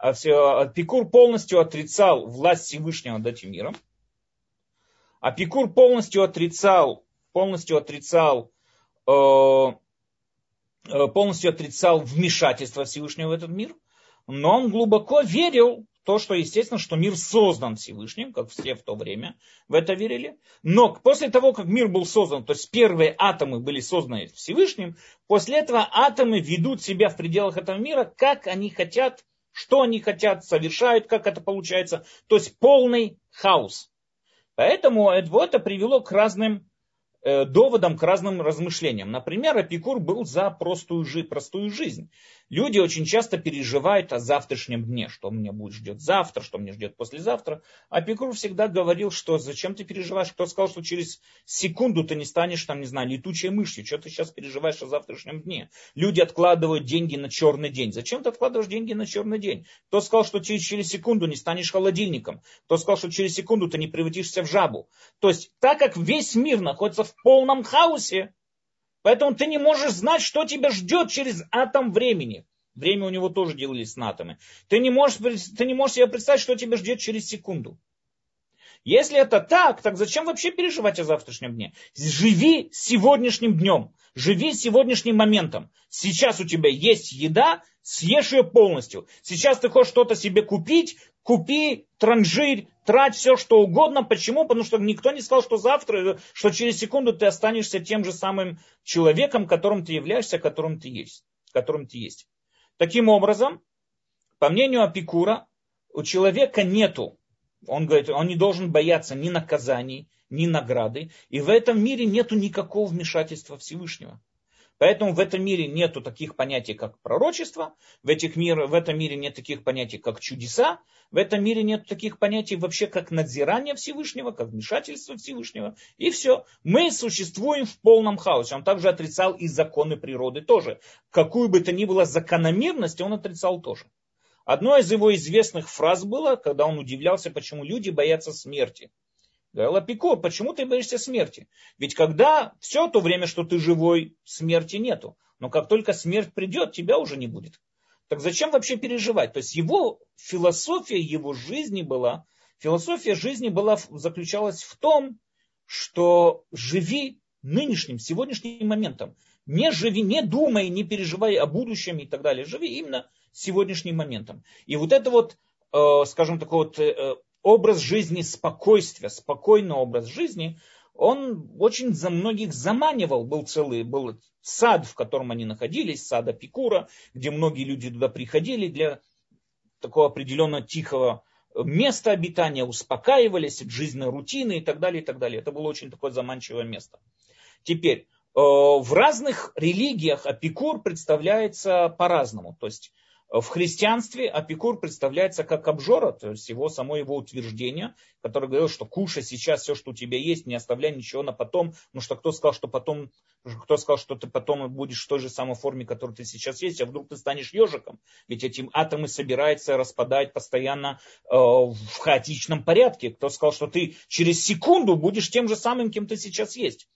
а Апикур полностью отрицал власть Всевышнего над этим миром. Апикур полностью отрицал, полностью отрицал, э, э, полностью отрицал вмешательство Всевышнего в этот мир, но он глубоко верил в то, что, естественно, что мир создан Всевышним, как все в то время в это верили. Но после того, как мир был создан, то есть первые атомы были созданы Всевышним, после этого атомы ведут себя в пределах этого мира, как они хотят, что они хотят, совершают, как это получается. То есть полный хаос. Поэтому это привело к разным э, доводам, к разным размышлениям. Например, Апикур был за простую, простую жизнь. Люди очень часто переживают о завтрашнем дне, что меня будет ждет завтра, что меня ждет послезавтра. А Пикур всегда говорил, что зачем ты переживаешь? Кто сказал, что через секунду ты не станешь, там, не знаю, летучей мышью? Что ты сейчас переживаешь о завтрашнем дне? Люди откладывают деньги на черный день. Зачем ты откладываешь деньги на черный день? Кто сказал, что через, через секунду не станешь холодильником? Кто сказал, что через секунду ты не превратишься в жабу? То есть, так как весь мир находится в полном хаосе, Поэтому ты не можешь знать, что тебя ждет через атом времени. Время у него тоже делались на атомы. Ты не можешь, ты не можешь себе представить, что тебя ждет через секунду. Если это так, так зачем вообще переживать о завтрашнем дне? Живи сегодняшним днем, живи сегодняшним моментом. Сейчас у тебя есть еда, съешь ее полностью. Сейчас ты хочешь что-то себе купить, купи, транжирь, трать все, что угодно. Почему? Потому что никто не сказал, что завтра, что через секунду ты останешься тем же самым человеком, которым ты являешься, которым ты есть. Которым ты есть. Таким образом, по мнению Апикура, у человека нету, он говорит, он не должен бояться ни наказаний, ни награды, и в этом мире нету никакого вмешательства Всевышнего. Поэтому в этом мире нету таких понятий, как пророчество, в, этих мир, в этом мире нет таких понятий, как чудеса, в этом мире нет таких понятий вообще, как надзирание Всевышнего, как вмешательство Всевышнего. И все. Мы существуем в полном хаосе. Он также отрицал и законы природы тоже. Какую бы то ни было закономерность, он отрицал тоже. Одной из его известных фраз было, когда он удивлялся, почему люди боятся смерти. Апикур, почему ты боишься смерти? Ведь когда все то время, что ты живой, смерти нету. Но как только смерть придет, тебя уже не будет. Так зачем вообще переживать? То есть его философия его жизни была, философия жизни была, заключалась в том, что живи нынешним, сегодняшним моментом. Не живи, не думай, не переживай о будущем и так далее. Живи именно сегодняшним моментом. И вот это вот, э, скажем, такой вот э, образ жизни спокойствия, спокойный образ жизни, он очень за многих заманивал. Был целый был сад, в котором они находились, сад Апикура, где многие люди туда приходили для такого определенного тихого места обитания, успокаивались от жизненной рутины и так далее, и так далее. Это было очень такое заманчивое место. Теперь, э, в разных религиях Апикур представляется по-разному. То есть в христианстве Апикур представляется как обжора, то есть его, само его утверждение, которое говорил, что кушай сейчас все, что у тебя есть, не оставляй ничего на потом, потому что кто сказал, что потом, кто сказал, что ты потом будешь в той же самой форме, которой ты сейчас есть, а вдруг ты станешь ежиком, ведь эти атомы собираются распадать постоянно э, в хаотичном порядке, кто сказал, что ты через секунду будешь тем же самым, кем ты сейчас есть.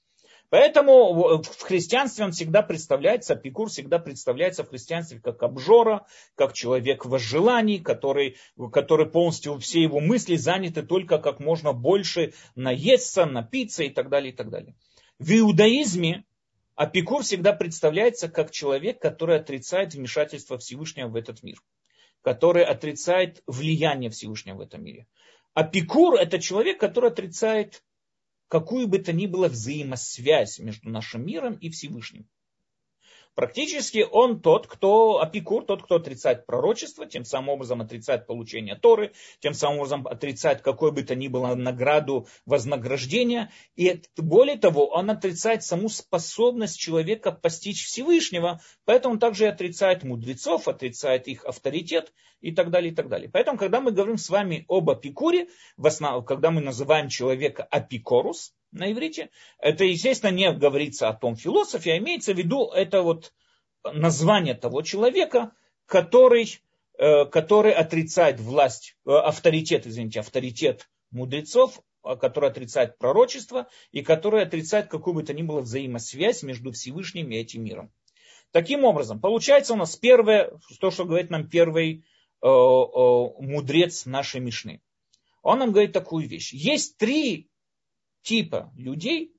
Поэтому в христианстве он всегда представляется, Пикур всегда представляется в христианстве как обжора, как человек возжеланий, который, который полностью все его мысли заняты только как можно больше наесться, напиться и так далее, и так далее. В иудаизме Апикур всегда представляется как человек, который отрицает вмешательство Всевышнего в этот мир, который отрицает влияние Всевышнего в этом мире. Апикур это человек, который отрицает какую бы то ни было взаимосвязь между нашим миром и Всевышним. Практически он тот, кто апикур, тот, кто отрицает пророчество, тем самым образом отрицает получение Торы, тем самым образом отрицает какой бы то ни было награду вознаграждения. И более того, он отрицает саму способность человека постичь Всевышнего, поэтому также и отрицает мудрецов, отрицает их авторитет и так далее, и так далее. Поэтому, когда мы говорим с вами об апикуре, в основном, когда мы называем человека апикорус, на иврите. Это, естественно, не говорится о том философе, а имеется в виду это вот название того человека, который, э, который отрицает власть, э, авторитет, извините, авторитет мудрецов, э, который отрицает пророчество и который отрицает какую бы то ни было взаимосвязь между Всевышним и этим миром. Таким образом, получается у нас первое, то, что говорит нам первый мудрец нашей Мишны. Он нам говорит такую вещь. Есть три типа людей,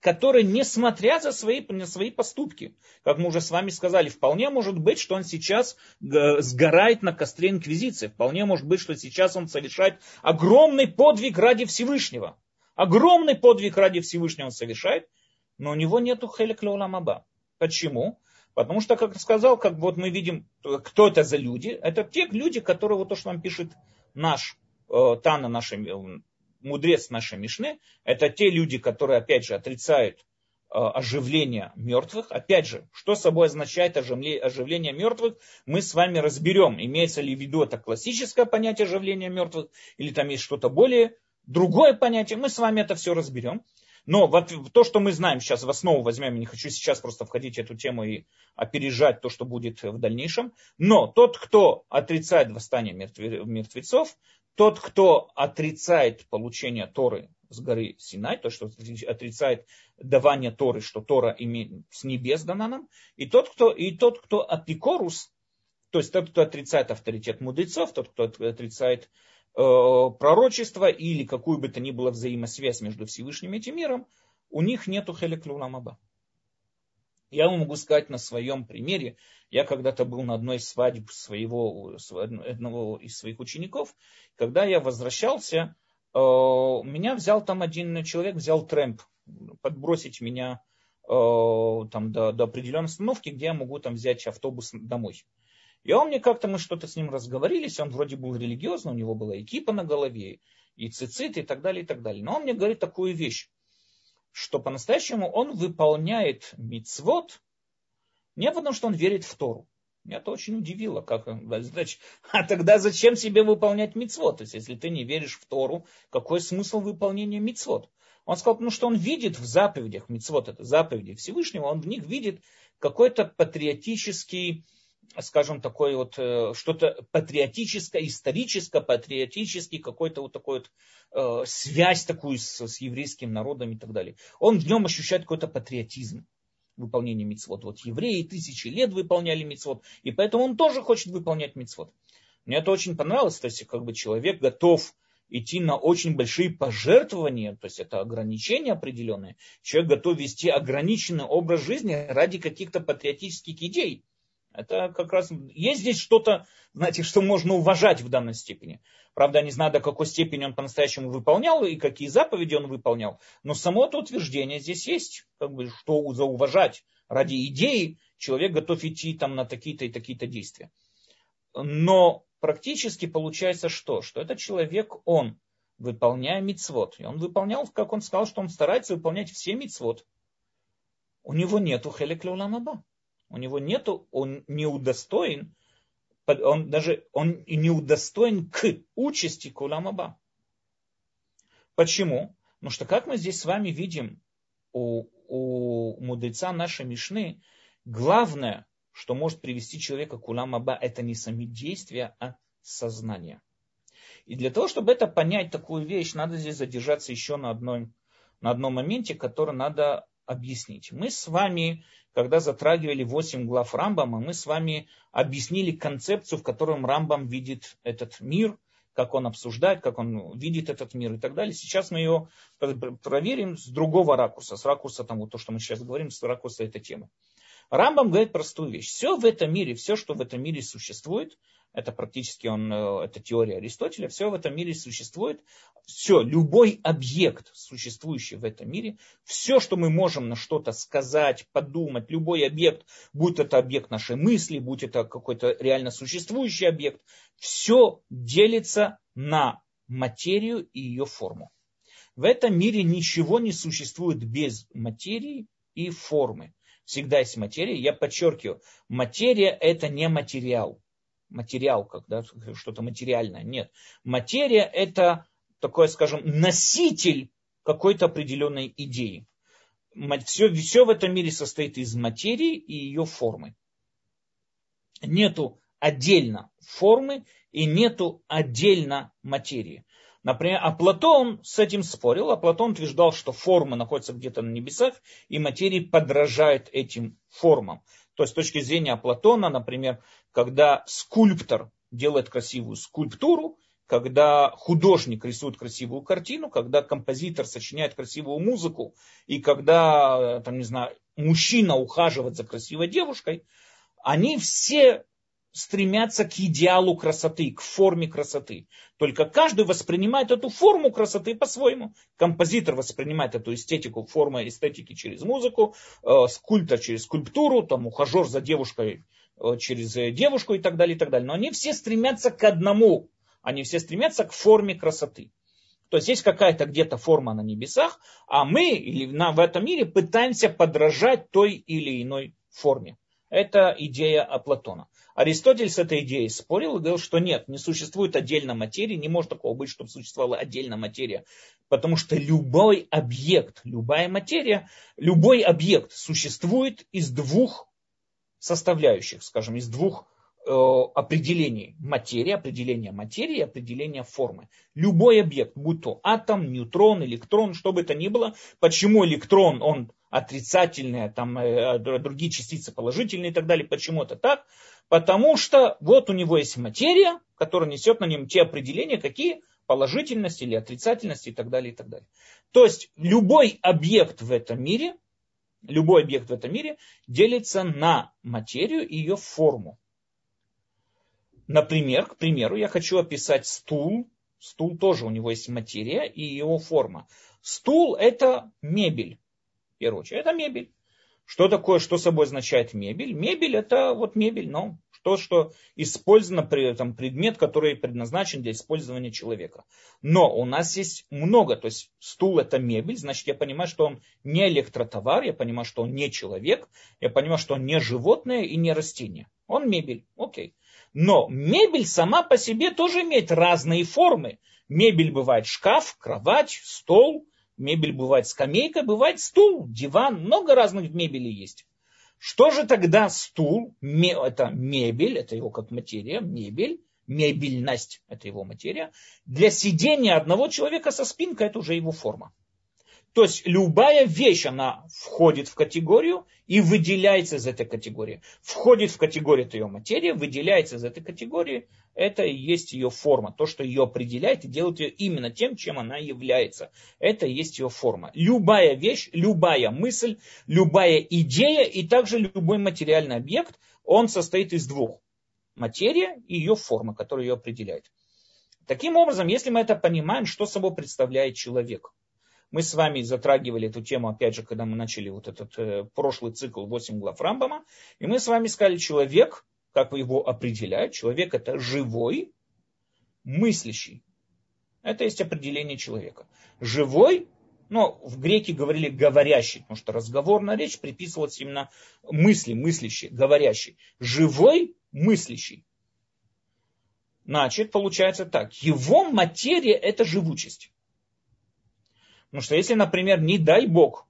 которые, несмотря за свои, на свои поступки, как мы уже с вами сказали, вполне может быть, что он сейчас сгорает на костре инквизиции. Вполне может быть, что сейчас он совершает огромный подвиг ради Всевышнего. Огромный подвиг ради Всевышнего он совершает, но у него нету хелек лауламаба. Почему? Потому что, как сказал, как вот мы видим, кто это за люди. Это те люди, которые, вот то, что нам пишет наш э, Тана, наш э, мудрец нашей Мишны, это те люди, которые, опять же, отрицают э, оживление мертвых. Опять же, что собой означает оживление мертвых, мы с вами разберем. Имеется ли в виду это классическое понятие оживления мертвых, или там есть что-то более другое понятие, мы с вами это все разберем. Но вот то, что мы знаем сейчас, в основу возьмем, я не хочу сейчас просто входить в эту тему и опережать то, что будет в дальнейшем. Но тот, кто отрицает восстание мертвецов, тот, кто отрицает получение Торы с горы Синай, то, что отрицает давание Торы, что Тора с небес дана нам, и тот, кто, и тот, кто апикорус, то есть тот, кто отрицает авторитет мудрецов, тот, кто отрицает э, пророчество или какую бы то ни было взаимосвязь между Всевышним и этим миром, у них нету хелек люламаба. Я вам могу сказать на своем примере. Я когда-то был на одной свадьбе своего, одного из своих учеников. Когда я возвращался, э, меня взял там один человек, взял трэмп, подбросить меня э, там, до, до определенной остановки, где я могу там взять автобус домой. И он мне как-то, мы что-то с ним разговорились, он вроде был религиозный, у него была экипа на голове, и цицит, и так далее, и так далее. Но он мне говорит такую вещь что по-настоящему он выполняет мицвод не потому, что он верит в Тору. Меня это очень удивило. Как, значит, а тогда зачем себе выполнять мицвод? То есть, если ты не веришь в Тору, какой смысл выполнения мицвод? Он сказал, ну что он видит в заповедях, мицвод это заповеди Всевышнего, он в них видит какой-то патриотический скажем, такое вот э, что-то патриотическое, историческое, патриотический, какой-то вот такой вот э, связь такую с, с еврейским народом и так далее. Он в нем ощущает какой-то патриотизм выполнения мицвод. Вот евреи тысячи лет выполняли мицвод, и поэтому он тоже хочет выполнять мицвод. Мне это очень понравилось, то есть как бы человек готов идти на очень большие пожертвования, то есть это ограничения определенные. Человек готов вести ограниченный образ жизни ради каких-то патриотических идей. Это как раз есть здесь что-то, знаете, что можно уважать в данной степени. Правда, не знаю, до какой степени он по-настоящему выполнял и какие заповеди он выполнял. Но само это утверждение здесь есть, как бы, что зауважать. Ради идеи человек готов идти там на такие-то и такие-то действия. Но практически получается что? Что этот человек, он, выполняя мицвод, и он выполнял, как он сказал, что он старается выполнять все мицвод, у него нету хелек ламаба у него нету, он не удостоен, он даже он не удостоен к участи Куламаба. Почему? Потому что, как мы здесь с вами видим у, у мудреца нашей Мишны, главное, что может привести человека к Уламаба, это не сами действия, а сознание. И для того, чтобы это понять, такую вещь, надо здесь задержаться еще на, одной, на одном моменте, который надо объяснить. Мы с вами, когда затрагивали 8 глав Рамбама, мы с вами объяснили концепцию, в котором Рамбам видит этот мир, как он обсуждает, как он видит этот мир и так далее. Сейчас мы ее проверим с другого ракурса, с ракурса вот то, что мы сейчас говорим, с ракурса этой темы. Рамбам говорит простую вещь. Все в этом мире, все, что в этом мире существует, это практически он, э, это теория Аристотеля, все в этом мире существует, все, любой объект, существующий в этом мире, все, что мы можем на что-то сказать, подумать, любой объект, будь это объект нашей мысли, будь это какой-то реально существующий объект, все делится на материю и ее форму. В этом мире ничего не существует без материи и формы. Всегда есть материя. Я подчеркиваю, материя это не материал материал, когда что-то материальное. Нет. Материя это такой, скажем, носитель какой-то определенной идеи. Все, все в этом мире состоит из материи и ее формы. Нету отдельно формы и нету отдельно материи. Например, а Платон с этим спорил, а Платон утверждал, что форма находится где-то на небесах, и материя подражает этим формам. То есть с точки зрения Платона, например, когда скульптор делает красивую скульптуру, когда художник рисует красивую картину, когда композитор сочиняет красивую музыку, и когда, там, не знаю, мужчина ухаживает за красивой девушкой, они все стремятся к идеалу красоты, к форме красоты. Только каждый воспринимает эту форму красоты по-своему. Композитор воспринимает эту эстетику, форму эстетики через музыку, э, скульптор через скульптуру, там ухажер за девушкой э, через э, девушку и так далее, и так далее. Но они все стремятся к одному. Они все стремятся к форме красоты. То есть есть какая-то где-то форма на небесах, а мы или на, в этом мире пытаемся подражать той или иной форме. Это идея Платона. Аристотель с этой идеей спорил и говорил, что нет, не существует отдельной материи, не может такого быть, чтобы существовала отдельная материя, потому что любой объект, любая материя, любой объект существует из двух составляющих, скажем, из двух э, определений материи, определения материи, определения формы. Любой объект, будь то атом, нейтрон, электрон, что бы это ни было, почему электрон, он отрицательные, там э, другие частицы положительные и так далее. Почему это так? Потому что вот у него есть материя, которая несет на нем те определения, какие положительность или отрицательность и так далее, и так далее. То есть любой объект в этом мире, любой объект в этом мире делится на материю и ее форму. Например, к примеру, я хочу описать стул. Стул тоже у него есть материя и его форма. Стул это мебель первую очередь. Это мебель. Что такое, что собой означает мебель? Мебель это вот мебель, но то, что использовано при этом предмет, который предназначен для использования человека. Но у нас есть много, то есть стул это мебель, значит я понимаю, что он не электротовар, я понимаю, что он не человек, я понимаю, что он не животное и не растение. Он мебель, окей. Но мебель сама по себе тоже имеет разные формы. Мебель бывает шкаф, кровать, стол, Мебель бывает скамейка, бывает стул, диван, много разных мебелей есть. Что же тогда стул? Это мебель, это его как материя, мебель, мебельность, это его материя. Для сидения одного человека со спинкой, это уже его форма. То есть любая вещь, она входит в категорию и выделяется из этой категории. Входит в категорию, это ее материя, выделяется из этой категории, это и есть ее форма. То, что ее определяет и делает ее именно тем, чем она является. Это и есть ее форма. Любая вещь, любая мысль, любая идея и также любой материальный объект, он состоит из двух. Материя и ее форма, которая ее определяет. Таким образом, если мы это понимаем, что собой представляет человек – мы с вами затрагивали эту тему, опять же, когда мы начали вот этот э, прошлый цикл 8 глав Рамбама. И мы с вами сказали, человек, как его определяют, человек это живой, мыслящий. Это есть определение человека. Живой, но в греке говорили говорящий, потому что разговорная речь приписывалась именно мысли, мыслящий, говорящий. Живой, мыслящий. Значит, получается так. Его материя это живучесть. Потому что если, например, не дай бог,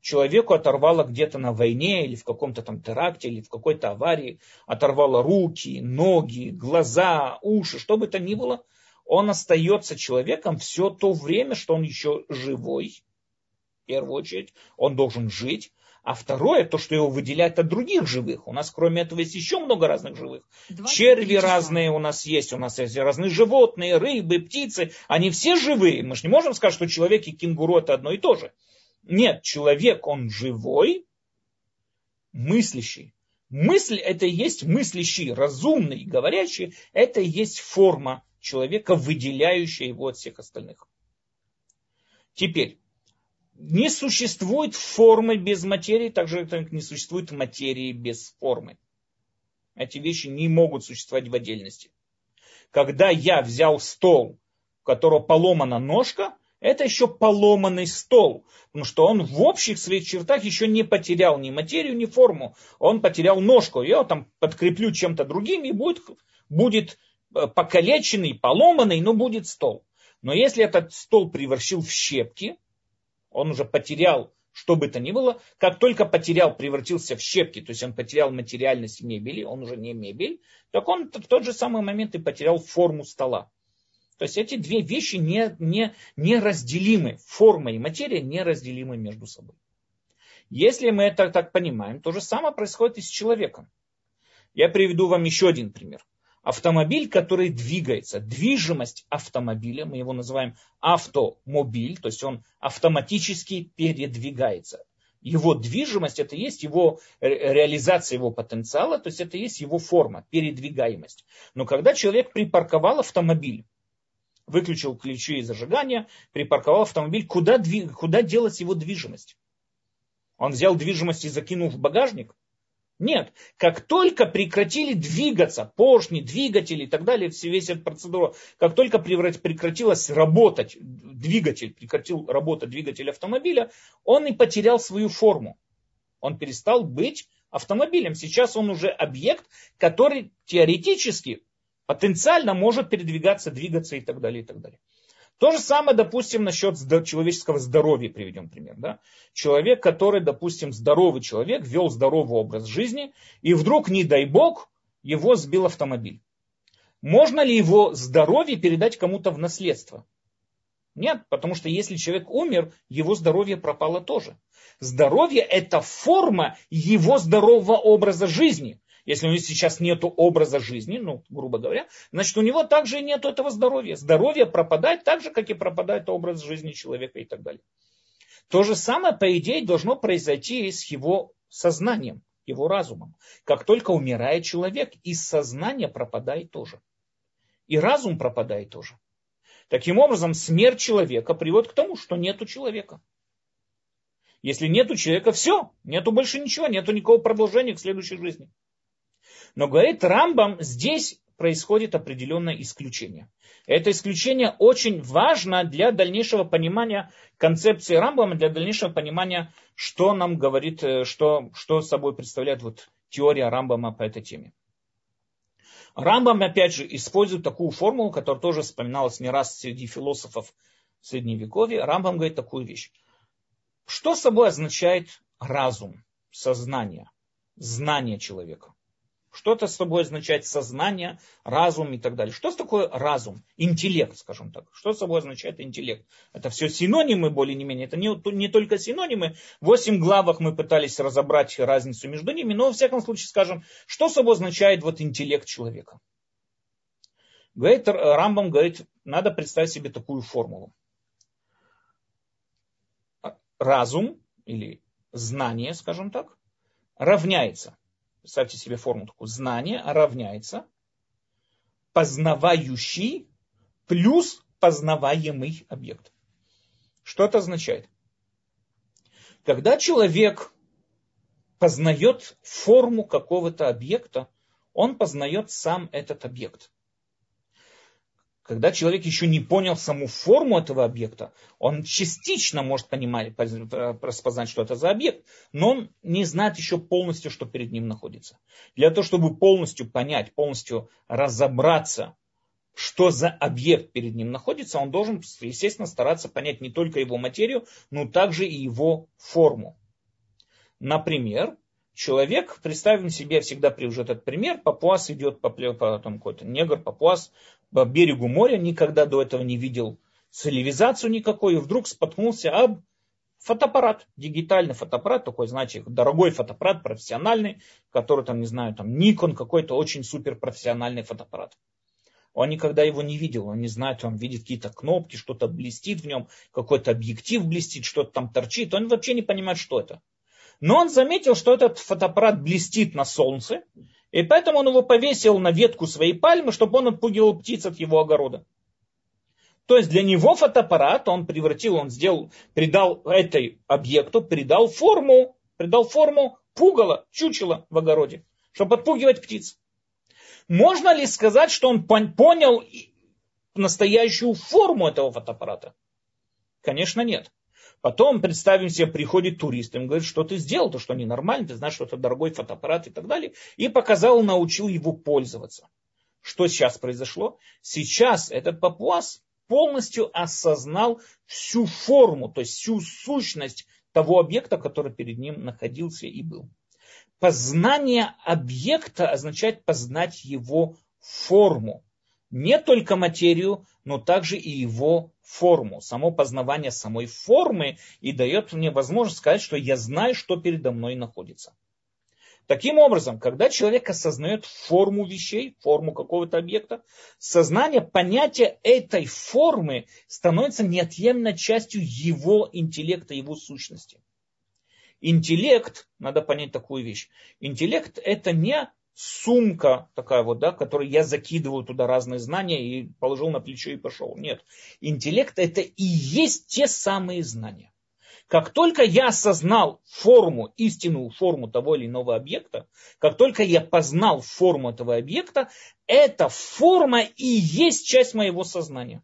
человеку оторвало где-то на войне или в каком-то там теракте или в какой-то аварии, оторвало руки, ноги, глаза, уши, что бы то ни было, он остается человеком все то время, что он еще живой, в первую очередь, он должен жить, а второе, то, что его выделяет от других живых. У нас, кроме этого, есть еще много разных живых. Черви числа. разные у нас есть, у нас есть разные животные, рыбы, птицы. Они все живые. Мы же не можем сказать, что человек и кенгуру это одно и то же. Нет, человек, он живой, мыслящий. Мысль это и есть мыслящий, разумный, говорящий. Это и есть форма человека, выделяющая его от всех остальных. Теперь, не существует формы без материи, так же как не существует материи без формы. Эти вещи не могут существовать в отдельности. Когда я взял стол, у которого поломана ножка, это еще поломанный стол, потому что он в общих своих чертах еще не потерял ни материю, ни форму. Он потерял ножку. Я его там подкреплю чем-то другим, и будет, будет э, покалеченный, поломанный, но будет стол. Но если этот стол превращил в щепки, он уже потерял, что бы то ни было, как только потерял, превратился в щепки, то есть он потерял материальность мебели, он уже не мебель, так он в тот же самый момент и потерял форму стола. То есть эти две вещи не, не, неразделимы, форма и материя неразделимы между собой. Если мы это так понимаем, то же самое происходит и с человеком. Я приведу вам еще один пример. Автомобиль, который двигается, движимость автомобиля, мы его называем автомобиль, то есть он автоматически передвигается. Его движимость, это есть его реализация его потенциала, то есть это есть его форма, передвигаемость. Но когда человек припарковал автомобиль, выключил ключи и зажигания, припарковал автомобиль, куда, куда делать его движимость? Он взял движимость и закинул в багажник? Нет. Как только прекратили двигаться поршни, двигатели и так далее, весь эта процедура, как только прекратилась работать двигатель, прекратил работать двигатель автомобиля, он и потерял свою форму. Он перестал быть автомобилем. Сейчас он уже объект, который теоретически, потенциально может передвигаться, двигаться и так далее, и так далее. То же самое, допустим, насчет человеческого здоровья, приведем пример. Да? Человек, который, допустим, здоровый человек, вел здоровый образ жизни, и вдруг, не дай бог, его сбил автомобиль. Можно ли его здоровье передать кому-то в наследство? Нет, потому что если человек умер, его здоровье пропало тоже. Здоровье – это форма его здорового образа жизни. Если у него сейчас нет образа жизни, ну, грубо говоря, значит, у него также нет этого здоровья. Здоровье пропадает так же, как и пропадает образ жизни человека и так далее. То же самое, по идее, должно произойти и с его сознанием, его разумом. Как только умирает человек, и сознание пропадает тоже. И разум пропадает тоже. Таким образом, смерть человека приводит к тому, что нету человека. Если нету человека, все, нету больше ничего, нету никакого продолжения к следующей жизни. Но говорит Рамбам, здесь происходит определенное исключение. Это исключение очень важно для дальнейшего понимания концепции Рамбама, для дальнейшего понимания, что нам говорит, э, что, что собой представляет вот теория Рамбама по этой теме. Рамбам, опять же, использует такую формулу, которая тоже вспоминалась не раз среди философов Средневековья. Рамбам говорит такую вещь. Что собой означает разум, сознание, знание человека? Что это с тобой означает сознание, разум и так далее? Что такое разум? Интеллект, скажем так. Что с собой означает интеллект? Это все синонимы, более не менее. Это не, не только синонимы. В восемь главах мы пытались разобрать разницу между ними, но, во всяком случае, скажем, что собой означает вот интеллект человека? Говорит, Рамбам говорит, надо представить себе такую формулу. Разум или знание, скажем так, равняется представьте себе форму такую, знание равняется познавающий плюс познаваемый объект. Что это означает? Когда человек познает форму какого-то объекта, он познает сам этот объект когда человек еще не понял саму форму этого объекта, он частично может понимать, распознать, что это за объект, но он не знает еще полностью, что перед ним находится. Для того, чтобы полностью понять, полностью разобраться, что за объект перед ним находится, он должен, естественно, стараться понять не только его материю, но также и его форму. Например, человек, представим себе, всегда привожу этот пример, папуас идет по, по какой-то негр, папуас по берегу моря, никогда до этого не видел цивилизацию никакой, и вдруг споткнулся об фотоаппарат, дигитальный фотоаппарат, такой, знаете, дорогой фотоаппарат, профессиональный, который там, не знаю, там Nikon какой-то очень супер профессиональный фотоаппарат. Он никогда его не видел, он не знает, он видит какие-то кнопки, что-то блестит в нем, какой-то объектив блестит, что-то там торчит, он вообще не понимает, что это. Но он заметил, что этот фотоаппарат блестит на солнце, и поэтому он его повесил на ветку своей пальмы, чтобы он отпугивал птиц от его огорода. То есть для него фотоаппарат он превратил, он сделал, придал этой объекту, придал форму, придал форму пугала, чучела в огороде, чтобы отпугивать птиц. Можно ли сказать, что он понял настоящую форму этого фотоаппарата? Конечно, нет. Потом, представим себе, приходит турист, им говорит, что ты сделал, то что ненормально, ты знаешь, что это дорогой фотоаппарат и так далее. И показал, научил его пользоваться. Что сейчас произошло? Сейчас этот папуас полностью осознал всю форму, то есть всю сущность того объекта, который перед ним находился и был. Познание объекта означает познать его форму не только материю, но также и его форму. Само познавание самой формы и дает мне возможность сказать, что я знаю, что передо мной находится. Таким образом, когда человек осознает форму вещей, форму какого-то объекта, сознание, понятие этой формы становится неотъемлемой частью его интеллекта, его сущности. Интеллект, надо понять такую вещь, интеллект это не сумка такая вот, да, которую я закидываю туда разные знания и положил на плечо и пошел. Нет. Интеллект это и есть те самые знания. Как только я осознал форму, истинную форму того или иного объекта, как только я познал форму этого объекта, эта форма и есть часть моего сознания.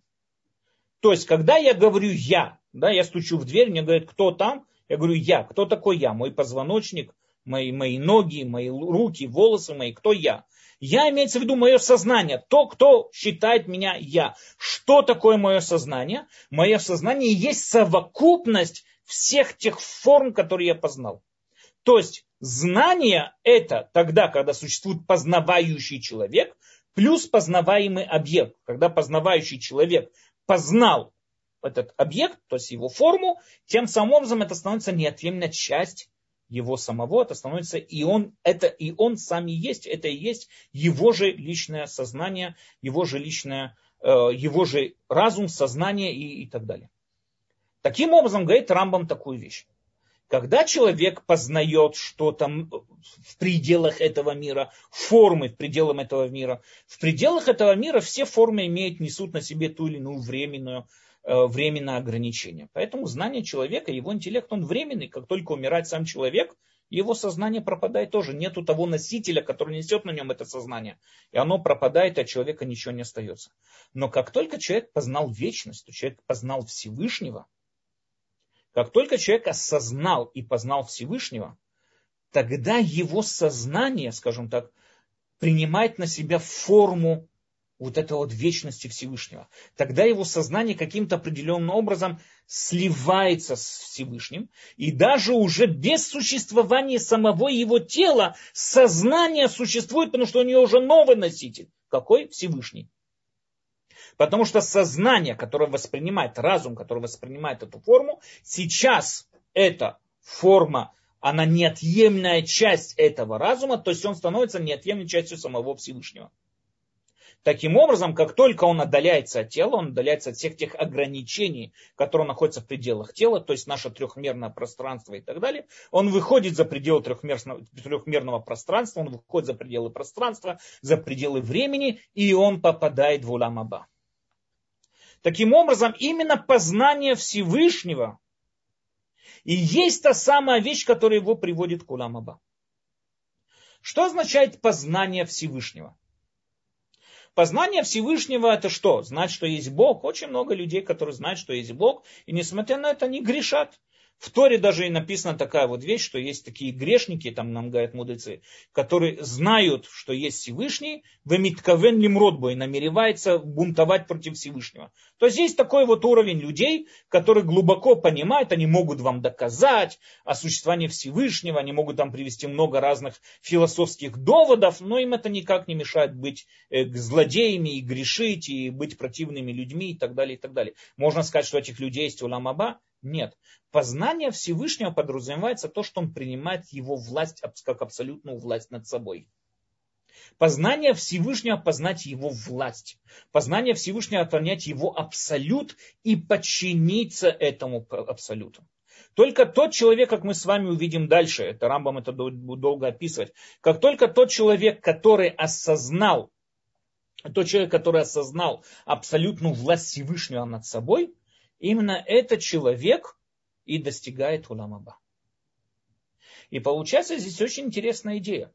То есть, когда я говорю «я», да, я стучу в дверь, мне говорят, кто там? Я говорю «я». Кто такой я? Мой позвоночник, мои, мои ноги, мои руки, волосы мои. Кто я? Я имеется в виду мое сознание, то, кто считает меня я. Что такое мое сознание? Мое сознание есть совокупность всех тех форм, которые я познал. То есть знание это тогда, когда существует познавающий человек, плюс познаваемый объект. Когда познавающий человек познал этот объект, то есть его форму, тем самым образом это становится неотъемлемой часть его самого, это становится и он, это и он сам и есть, это и есть его же личное сознание, его же личное, э, его же разум, сознание и, и так далее. Таким образом, говорит Рамбам такую вещь. Когда человек познает что-то в пределах этого мира, формы в пределах этого мира, в пределах этого мира все формы имеют, несут на себе ту или иную временную, э, временное ограничение. Поэтому знание человека, его интеллект, он временный. Как только умирает сам человек, его сознание пропадает тоже. Нету того носителя, который несет на нем это сознание. И оно пропадает, и от человека ничего не остается. Но как только человек познал вечность, то человек познал Всевышнего – как только человек осознал и познал Всевышнего, тогда его сознание, скажем так, принимает на себя форму вот этой вот вечности Всевышнего. Тогда его сознание каким-то определенным образом сливается с Всевышним, и даже уже без существования самого его тела сознание существует, потому что у него уже новый носитель. Какой? Всевышний. Потому что сознание, которое воспринимает, разум, который воспринимает эту форму, сейчас эта форма, она неотъемлемая часть этого разума, то есть он становится неотъемлемой частью самого Всевышнего. Таким образом, как только он отдаляется от тела, он отдаляется от всех тех ограничений, которые находятся в пределах тела, то есть наше трехмерное пространство и так далее, он выходит за пределы трехмерного, трехмерного пространства, он выходит за пределы пространства, за пределы времени, и он попадает в Уламаба. Таким образом, именно познание Всевышнего и есть та самая вещь, которая его приводит к Уламаба. Что означает познание Всевышнего? Познание Всевышнего это что? Знать, что есть Бог. Очень много людей, которые знают, что есть Бог, и несмотря на это, они грешат. В Торе даже и написана такая вот вещь, что есть такие грешники, там нам говорят мудрецы, которые знают, что есть Всевышний, вемитковен лимродбо и намеревается бунтовать против Всевышнего. То есть есть такой вот уровень людей, которые глубоко понимают, они могут вам доказать о существовании Всевышнего, они могут там привести много разных философских доводов, но им это никак не мешает быть э, злодеями и грешить, и быть противными людьми и так далее, и так далее. Можно сказать, что этих людей есть уламаба, нет. Познание Всевышнего подразумевается то, что он принимает его власть как абсолютную власть над собой. Познание Всевышнего познать его власть. Познание Всевышнего понять его абсолют и подчиниться этому абсолюту. Только тот человек, как мы с вами увидим дальше, это Рамбам это долго описывать, как только тот человек, который осознал, тот человек, который осознал абсолютную власть Всевышнего над собой, Именно этот человек и достигает уламаба. И получается здесь очень интересная идея.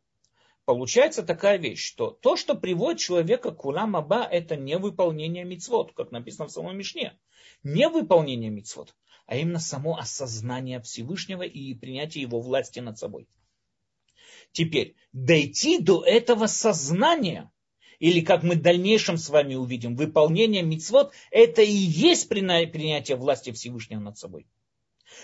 Получается такая вещь, что то, что приводит человека к уламаба, это не выполнение мицвод, как написано в самом Мишне. Не выполнение мицвод, а именно само осознание Всевышнего и принятие его власти над собой. Теперь, дойти до этого сознания – или как мы в дальнейшем с вами увидим, выполнение мицвод, это и есть принятие власти Всевышнего над собой.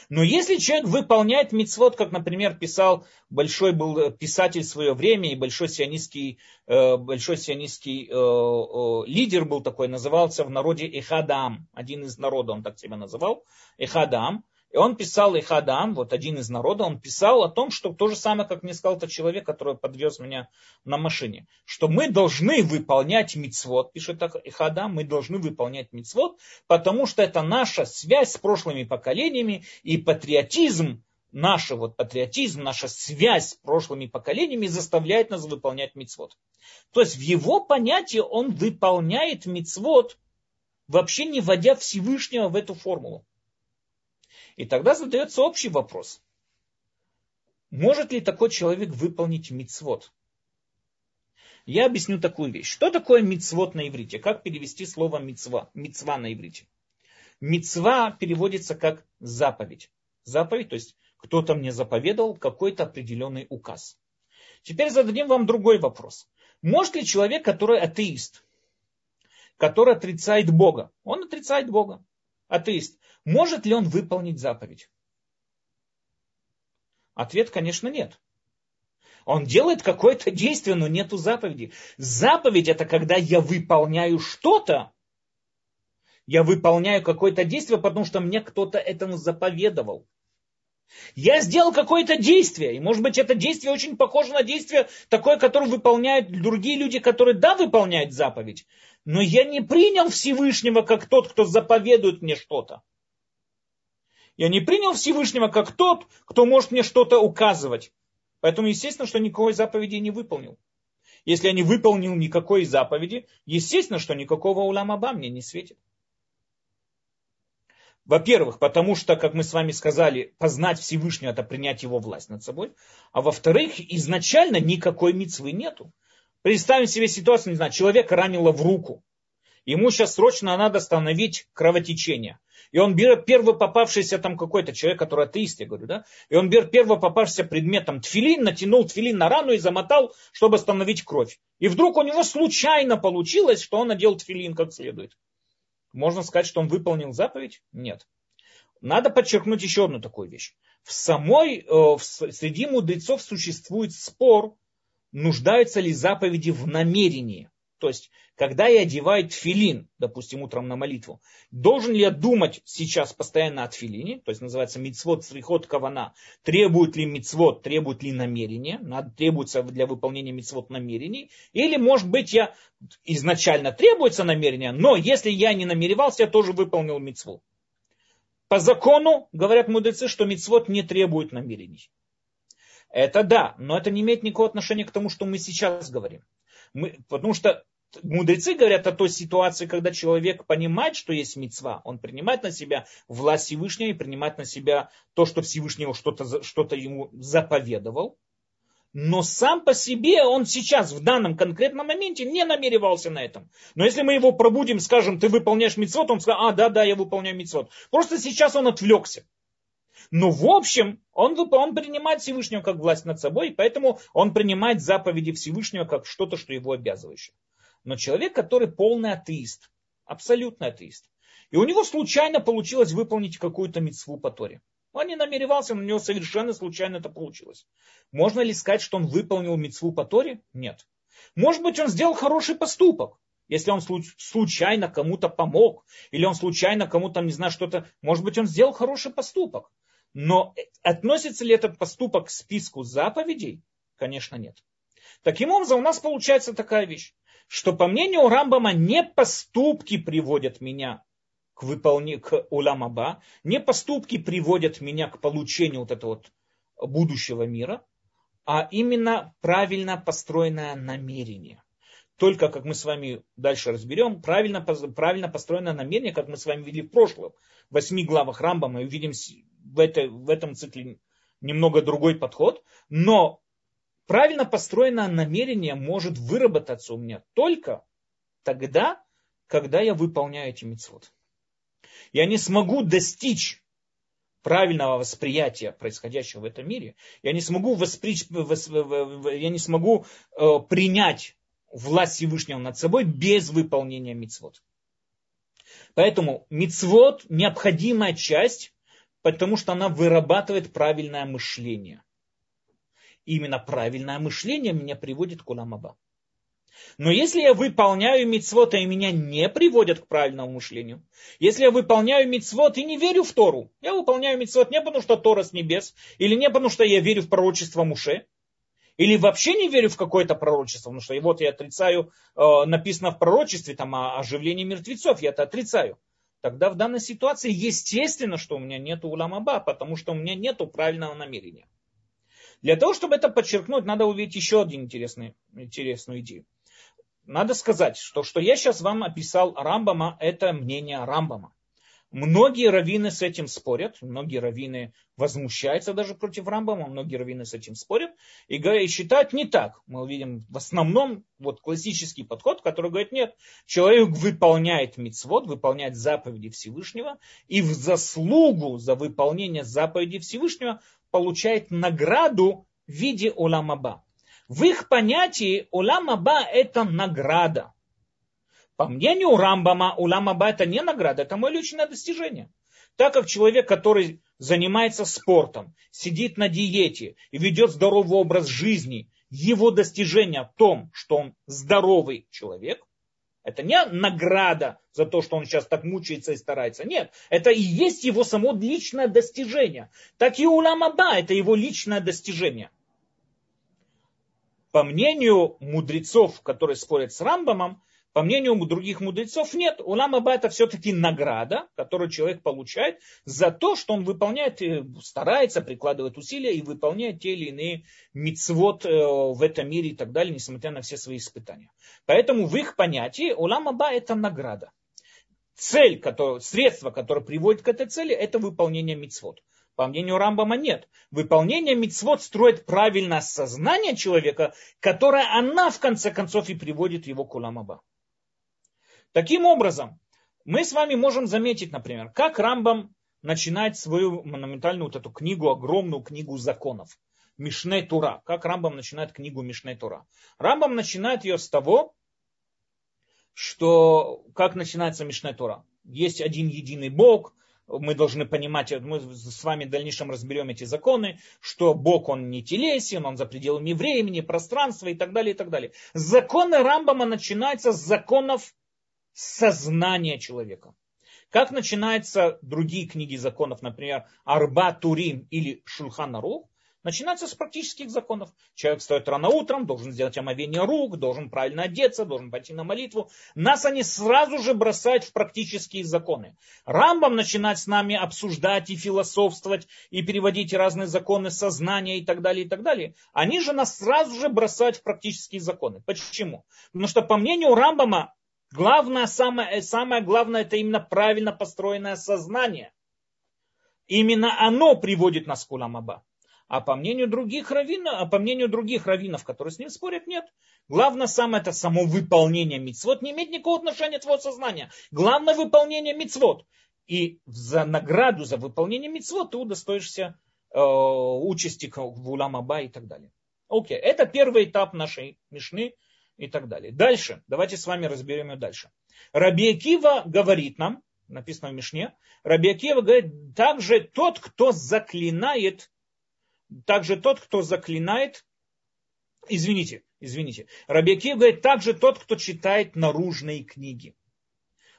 Но если человек выполняет мицвод, как, например, писал большой был писатель в свое время и большой сионистский, э, большой сионистский э, э, лидер был такой, назывался в народе Эхадам, один из народов он так себя называл, Эхадам, И он писал Ихадам, вот один из народа, он писал о том, что то же самое, как мне сказал тот человек, который подвез меня на машине, что мы должны выполнять мицвод, пишет Ихадам, мы должны выполнять мицвод, потому что это наша связь с прошлыми поколениями и патриотизм, наш вот патриотизм, наша связь с прошлыми поколениями заставляет нас выполнять мицвод. То есть в его понятии он выполняет мицвод, вообще не вводя Всевышнего в эту формулу. И тогда задается общий вопрос. Может ли такой человек выполнить мицвод? Я объясню такую вещь. Что такое мицвод на иврите? Как перевести слово мицва? Мицва на иврите. Мицва переводится как заповедь. Заповедь, то есть кто-то мне заповедовал какой-то определенный указ. Теперь зададим вам другой вопрос. Может ли человек, который атеист, который отрицает Бога, он отрицает Бога, атеист, может ли он выполнить заповедь? Ответ, конечно, нет. Он делает какое-то действие, но нету заповеди. Заповедь это когда я выполняю что-то, я выполняю какое-то действие, потому что мне кто-то этому заповедовал. Я сделал какое-то действие, и может быть это действие очень похоже на действие такое, которое выполняют другие люди, которые да, выполняют заповедь, но я не принял Всевышнего как тот, кто заповедует мне что-то. Я не принял Всевышнего как тот, кто может мне что-то указывать. Поэтому, естественно, что никакой заповеди не выполнил. Если я не выполнил никакой заповеди, естественно, что никакого уламаба мне не светит. Во-первых, потому что, как мы с вами сказали, познать Всевышнего это принять его власть над собой. А во-вторых, изначально никакой мецвы нету. Представим себе ситуацию, не знаю, человека ранило в руку. Ему сейчас срочно надо остановить кровотечение. И он берет первый попавшийся там какой-то человек, который атеист, я говорю, да? И он берет первый попавшийся предметом тфилин, натянул тфилин на рану и замотал, чтобы остановить кровь. И вдруг у него случайно получилось, что он надел тфилин как следует. Можно сказать, что он выполнил заповедь? Нет. Надо подчеркнуть еще одну такую вещь. В самой, э, среди мудрецов существует спор, нуждаются ли заповеди в намерении. То есть, когда я одеваю тфилин, допустим, утром на молитву, должен ли я думать сейчас постоянно о тфилине, то есть называется мицвод срихот кавана, требует ли мицвод, требует ли намерение, надо, требуется для выполнения мицвод намерений, или, может быть, я изначально требуется намерение, но если я не намеревался, я тоже выполнил мицвод. По закону, говорят мудрецы, что мицвод не требует намерений. Это да, но это не имеет никакого отношения к тому, что мы сейчас говорим. Мы, потому что мудрецы говорят о той ситуации, когда человек понимает, что есть мецва, он принимает на себя власть Всевышнего и принимает на себя то, что Всевышнего что-то, что-то ему заповедовал. Но сам по себе он сейчас в данном конкретном моменте не намеревался на этом. Но если мы его пробудим, скажем, ты выполняешь мецвод, он скажет, а, да, да, я выполняю мецвод. Просто сейчас он отвлекся. Но в общем, он, он принимает Всевышнего как власть над собой, поэтому он принимает заповеди Всевышнего как что-то, что его обязывающее. Но человек, который полный атеист, абсолютный атеист, и у него случайно получилось выполнить какую-то мецву по Торе. Он не намеревался, но у него совершенно случайно это получилось. Можно ли сказать, что он выполнил мецву по Торе? Нет. Может быть, он сделал хороший поступок. Если он случайно кому-то помог, или он случайно кому-то, не знаю, что-то, может быть, он сделал хороший поступок. Но относится ли этот поступок к списку заповедей? Конечно, нет. Таким образом, у нас получается такая вещь что по мнению Рамбама не поступки приводят меня к выполнению, к уламаба, не поступки приводят меня к получению вот этого вот будущего мира, а именно правильно построенное намерение. Только, как мы с вами дальше разберем, правильно, правильно построенное намерение, как мы с вами видели в прошлом, в восьми главах Рамбама, мы увидим в, это, в этом цикле немного другой подход, но правильно построенное намерение может выработаться у меня только тогда, когда я выполняю эти мецвод. Я не смогу достичь правильного восприятия происходящего в этом мире. Я не смогу, восприч... я не смогу э, принять власть Всевышнего над собой без выполнения мицвод. Поэтому мицвод необходимая часть, потому что она вырабатывает правильное мышление именно правильное мышление меня приводит к уламаба. Но если я выполняю мицвод, и меня не приводят к правильному мышлению, если я выполняю мицвод и не верю в Тору, я выполняю мицвод не потому, что Тора с небес, или не потому, что я верю в пророчество Муше, или вообще не верю в какое-то пророчество, потому что и вот я отрицаю, э, написано в пророчестве там о оживлении мертвецов, я это отрицаю. Тогда в данной ситуации естественно, что у меня нет уламаба, потому что у меня нет правильного намерения. Для того, чтобы это подчеркнуть, надо увидеть еще одну интересную, интересную идею. Надо сказать, что что я сейчас вам описал Рамбама, это мнение Рамбама. Многие раввины с этим спорят, многие раввины возмущаются даже против Рамбама, многие раввины с этим спорят и, говорят, считают не так. Мы увидим в основном вот классический подход, который говорит, нет, человек выполняет мицвод, выполняет заповеди Всевышнего, и в заслугу за выполнение заповеди Всевышнего получает награду в виде уламаба. В их понятии уламаба это награда. По мнению Рамбама, уламаба это не награда, это мое личное достижение. Так как человек, который занимается спортом, сидит на диете и ведет здоровый образ жизни, его достижение в том, что он здоровый человек, это не награда за то, что он сейчас так мучается и старается. Нет, это и есть его само личное достижение. Так и уламаба это его личное достижение. По мнению мудрецов, которые спорят с Рамбамом, по мнению других мудрецов, нет. Улам Аба это все-таки награда, которую человек получает за то, что он выполняет, э, старается, прикладывает усилия и выполняет те или иные мицвод э, в этом мире и так далее, несмотря на все свои испытания. Поэтому в их понятии Улам Аба это награда. Цель, которая, средство, которое приводит к этой цели, это выполнение мицвод. По мнению Рамбама нет. Выполнение мицвод строит правильное сознание человека, которое она в конце концов и приводит его к уламаба. Таким образом, мы с вами можем заметить, например, как Рамбам начинает свою монументальную вот эту книгу, огромную книгу законов. Мишне Тура. Как Рамбам начинает книгу Мишне Тура? Рамбам начинает ее с того, что как начинается Мишне Тура. Есть один единый Бог, мы должны понимать, мы с вами в дальнейшем разберем эти законы, что Бог, он не телесен, он за пределами времени, пространства и так далее, и так далее. Законы Рамбама начинаются с законов сознание человека. Как начинаются другие книги законов, например, Арба Турим или Шульхан Арух, начинается с практических законов. Человек встает рано утром, должен сделать омовение рук, должен правильно одеться, должен пойти на молитву. Нас они сразу же бросают в практические законы. Рамбам начинает с нами обсуждать и философствовать, и переводить разные законы сознания и так далее, и так далее. Они же нас сразу же бросают в практические законы. Почему? Потому что по мнению Рамбама Главное, самое, самое главное, это именно правильно построенное сознание. Именно оно приводит нас к Уламаба. А по мнению других раввинов, а по мнению других раввинов, которые с ним спорят, нет. Главное самое это само выполнение мицвод не имеет никакого отношения твоего сознания. Главное выполнение мицвод. И за награду за выполнение мицвод ты удостоишься э, участи в Уламаба и так далее. Окей, это первый этап нашей Мишны и так далее. Дальше, давайте с вами разберем ее дальше. Раби Акива говорит нам, написано в Мишне, Раби Акива говорит, также тот, кто заклинает, также тот, кто заклинает, извините, извините, Раби Акива говорит, также тот, кто читает наружные книги.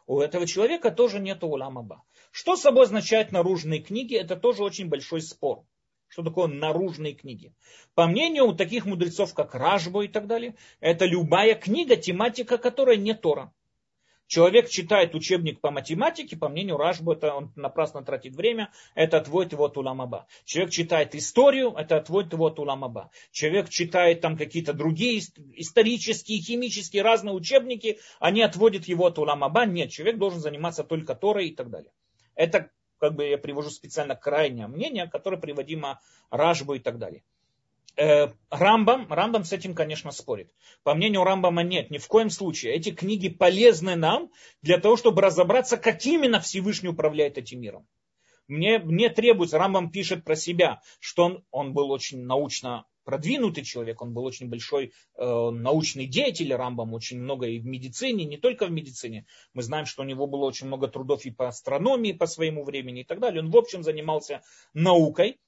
У этого человека тоже нет уламаба. Что собой означает наружные книги, это тоже очень большой спор. Что такое наружные книги? По мнению таких мудрецов, как Ражбо и так далее, это любая книга, тематика которой не Тора. Человек читает учебник по математике, по мнению Ражбу, это он напрасно тратит время, это отводит его от Уламаба. Человек читает историю, это отводит его от Уламаба. Человек читает там какие-то другие исторические, химические, разные учебники, они отводят его от Уламаба. Нет, человек должен заниматься только Торой и так далее. Это как бы я привожу специально крайнее мнение, которое приводимо Ражбу и так далее. Э, Рамбам, Рамбам с этим, конечно, спорит. По мнению Рамбама нет, ни в коем случае. Эти книги полезны нам для того, чтобы разобраться, как именно Всевышний управляет этим миром. Мне, мне требуется, Рамбам пишет про себя, что он, он был очень научно продвинутый человек, он был очень большой э, научный деятель, Рамбам очень много и в медицине, не только в медицине. Мы знаем, что у него было очень много трудов и по астрономии по своему времени и так далее. Он в общем занимался наукой.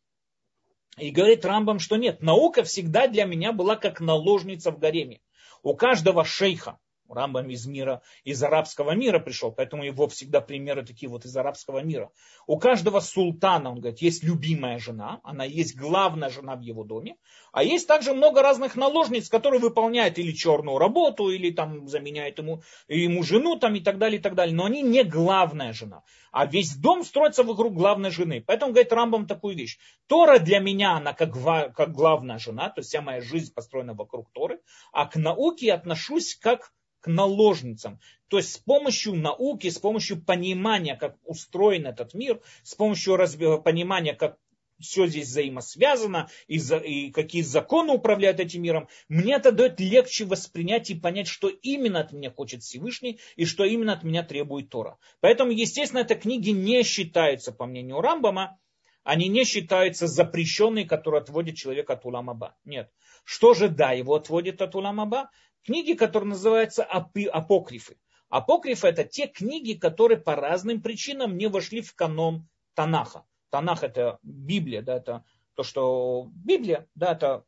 И говорит Рамбам, что нет, наука всегда для меня была как наложница в гареме. У каждого шейха, Рамбам из мира, из арабского мира пришел, поэтому его всегда примеры такие вот из арабского мира. У каждого султана, он говорит, есть любимая жена, она есть главная жена в его доме, а есть также много разных наложниц, которые выполняют или черную работу, или там заменяют ему, ему жену там и так далее, и так далее. Но они не главная жена. А весь дом строится вокруг главной жены. Поэтому говорит Рамбам такую вещь. Тора для меня, она как, как главная жена, то есть вся моя жизнь построена вокруг Торы, а к науке отношусь как к наложницам. То есть с помощью науки, с помощью понимания, как устроен этот мир, с помощью понимания, как все здесь взаимосвязано, и, за, и какие законы управляют этим миром, мне это дает легче воспринять и понять, что именно от меня хочет Всевышний и что именно от меня требует Тора. Поэтому, естественно, эти книги не считаются, по мнению Рамбама, они не считаются запрещенные, которые отводят человека от Уламаба. Нет. Что же, да, его отводит от Уламаба? Книги, которые называются апокрифы. Апокрифы это те книги, которые по разным причинам не вошли в канон Танаха. Танах это Библия, да, это то, что Библия, да, это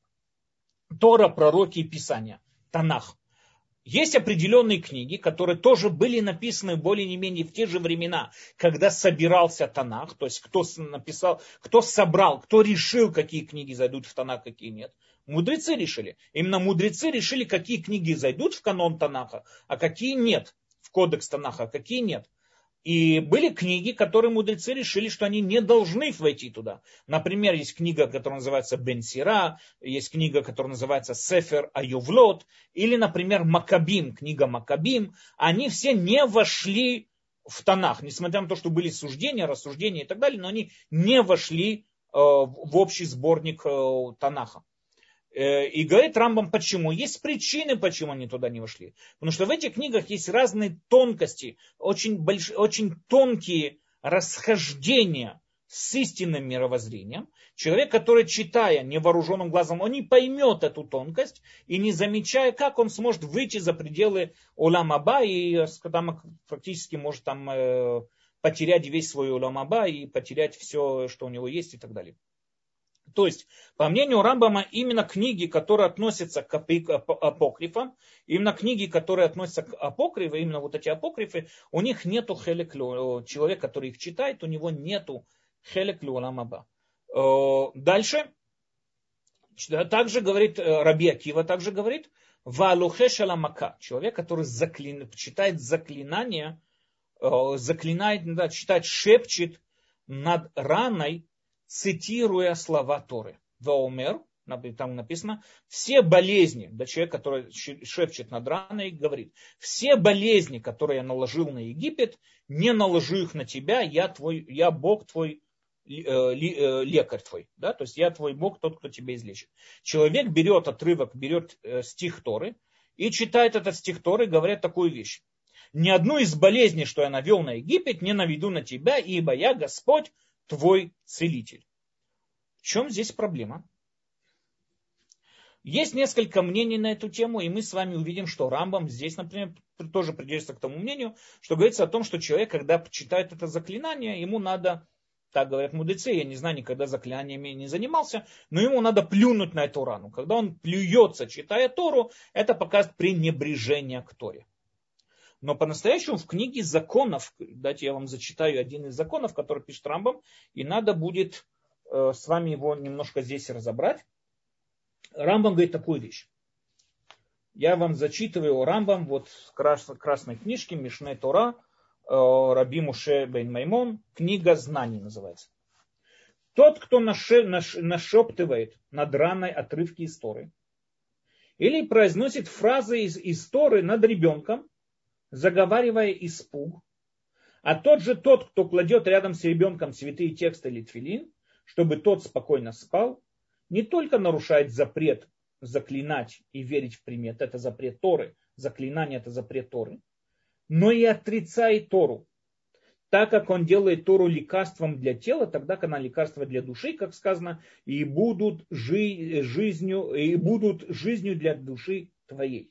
Тора, пророки и Писания. Танах. Есть определенные книги, которые тоже были написаны более-не менее в те же времена, когда собирался Танах, то есть кто написал, кто собрал, кто решил, какие книги зайдут в Танах, какие нет. Мудрецы решили. Именно мудрецы решили, какие книги зайдут в канон Танаха, а какие нет, в кодекс Танаха, а какие нет. И были книги, которые мудрецы решили, что они не должны войти туда. Например, есть книга, которая называется Бен Сира, есть книга, которая называется Сефер Аювлот, или, например, Макабим, книга Макабим. Они все не вошли в Танах, несмотря на то, что были суждения, рассуждения и так далее, но они не вошли э, в общий сборник э, Танаха. Э, и говорит Рамбам, почему. Есть причины, почему они туда не вошли. Потому что в этих книгах есть разные тонкости, очень, больш... очень тонкие расхождения с истинным мировоззрением. Человек, который, читая невооруженным глазом, он не поймет эту тонкость и не замечая, как он сможет выйти за пределы Уламаба и там, фактически может там э, потерять весь свой Уламаба и потерять все, что у него есть и так далее. То есть, по мнению Рамбама, именно книги, которые относятся к апокрифам, именно книги, которые относятся к апокрифам, именно вот эти апокрифы, у них нету хелек человек, который их читает, у него нету хелек ламаба. Э, дальше, также говорит э, Раби Акива, также говорит, Валухе шаламака, человек, который заклин, читает заклинания, э, заклинает, да, читает, шепчет над раной, цитируя слова Торы. Ваумер, там написано, все болезни, да человек, который шепчет над раной, говорит, все болезни, которые я наложил на Египет, не наложу их на тебя, я, твой, я Бог твой, э, э, лекарь твой, да, то есть я твой Бог, тот, кто тебя излечит. Человек берет отрывок, берет э, стих Торы и читает этот стих Торы, говорит такую вещь. Ни одну из болезней, что я навел на Египет, не наведу на тебя, ибо я Господь, твой целитель. В чем здесь проблема? Есть несколько мнений на эту тему, и мы с вами увидим, что Рамбам здесь, например, тоже придерживается к тому мнению, что говорится о том, что человек, когда читает это заклинание, ему надо, так говорят мудрецы, я не знаю, никогда заклинаниями не занимался, но ему надо плюнуть на эту рану. Когда он плюется, читая Тору, это показывает пренебрежение к Торе. Но по-настоящему в книге законов, дайте я вам зачитаю один из законов, который пишет Рамбам, и надо будет э, с вами его немножко здесь разобрать. Рамбам говорит такую вещь. Я вам зачитываю Рамбам вот в красной книжке Мишне Тора, э, Раби Муше Бен Маймон, книга знаний называется. Тот, кто нашептывает над раной отрывки истории, или произносит фразы из истории над ребенком, заговаривая испуг, а тот же тот, кто кладет рядом с ребенком святые тексты или чтобы тот спокойно спал, не только нарушает запрет заклинать и верить в примет, это запрет Торы, заклинание это запрет Торы, но и отрицает Тору, так как он делает Тору лекарством для тела, тогда она лекарство для души, как сказано, и будут, жи- жизнью, и будут жизнью для души твоей.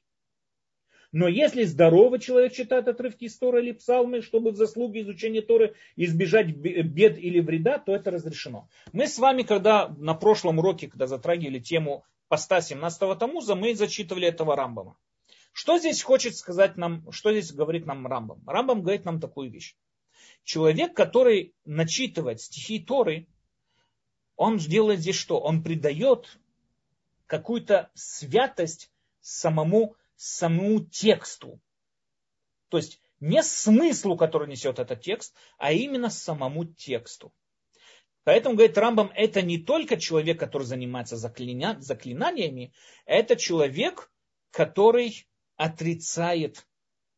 Но если здоровый человек читает отрывки из Торы или псалмы, чтобы в заслуге изучения Торы избежать бед или вреда, то это разрешено. Мы с вами, когда на прошлом уроке, когда затрагивали тему поста 17-го Тамуза, мы зачитывали этого Рамбама. Что здесь хочет сказать нам, что здесь говорит нам Рамбам? Рамбам говорит нам такую вещь. Человек, который начитывает стихи Торы, он делает здесь что? Он придает какую-то святость самому, самому тексту. То есть не смыслу, который несет этот текст, а именно самому тексту. Поэтому, говорит Рамбам, это не только человек, который занимается заклиня, заклинаниями, это человек, который отрицает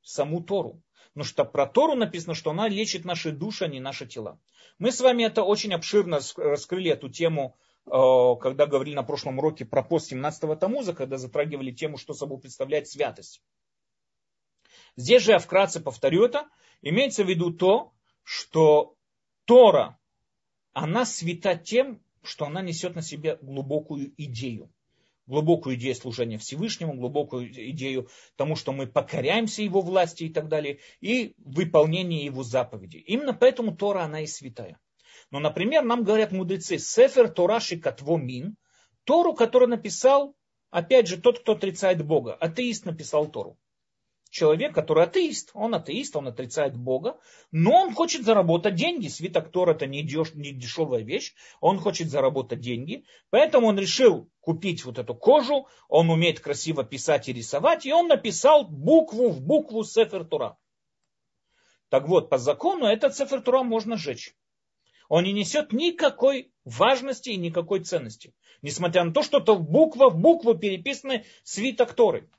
саму Тору. Потому что про Тору написано, что она лечит наши души, а не наши тела. Мы с вами это очень обширно раскрыли, эту тему, когда говорили на прошлом уроке про пост 17-го Тамуза, когда затрагивали тему, что собой представляет святость. Здесь же я вкратце повторю это. Имеется в виду то, что Тора, она свята тем, что она несет на себе глубокую идею. Глубокую идею служения Всевышнему, глубокую идею тому, что мы покоряемся Его власти и так далее, и выполнение Его заповедей. Именно поэтому Тора, она и святая. Но, например, нам говорят мудрецы, Сефер Тораши Катво Мин, Тору, который написал, опять же, тот, кто отрицает Бога. Атеист написал Тору человек, который атеист, он атеист, он отрицает Бога, но он хочет заработать деньги. Свиток Тор это не, деш, не дешевая вещь, он хочет заработать деньги, поэтому он решил купить вот эту кожу, он умеет красиво писать и рисовать, и он написал букву в букву Сефер Тура. Так вот, по закону этот Сефер Тура можно сжечь. Он не несет никакой важности и никакой ценности. Несмотря на то, что это буква в букву переписаны свиток Торы.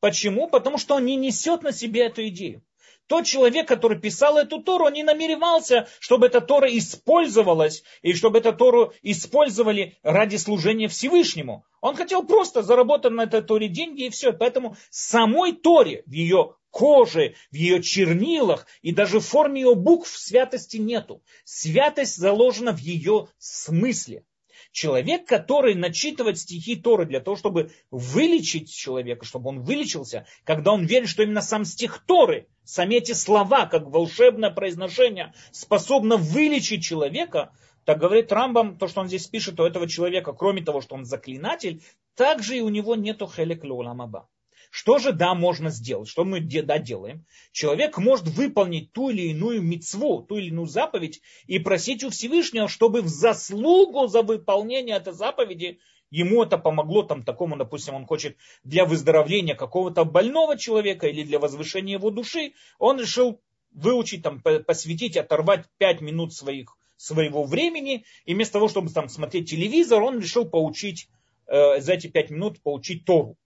Почему? Потому что он не несет на себе эту идею. Тот человек, который писал эту Тору, он не намеревался, чтобы эта Тора использовалась, и чтобы эту Тору использовали ради служения Всевышнему. Он хотел просто заработать на этой Торе деньги и все. Поэтому самой Торе, в ее коже, в ее чернилах и даже в форме ее букв святости нету. Святость заложена в ее смысле. Человек, который начитывает стихи Торы для того, чтобы вылечить человека, чтобы он вылечился, когда он верит, что именно сам стих Торы, сами эти слова, как волшебное произношение, способно вылечить человека, так говорит Рамбам, то, что он здесь пишет у этого человека, кроме того, что он заклинатель, также и у него нету хелек луламаба. Что же да можно сделать? Что мы да делаем? Человек может выполнить ту или иную мецву, ту или иную заповедь и просить у Всевышнего, чтобы в заслугу за выполнение этой заповеди ему это помогло, там, такому, допустим, он хочет для выздоровления какого-то больного человека или для возвышения его души, он решил выучить, там, посвятить, оторвать пять минут своих, своего времени, и вместо того, чтобы там смотреть телевизор, он решил поучить, э, за эти пять минут поучить Тору.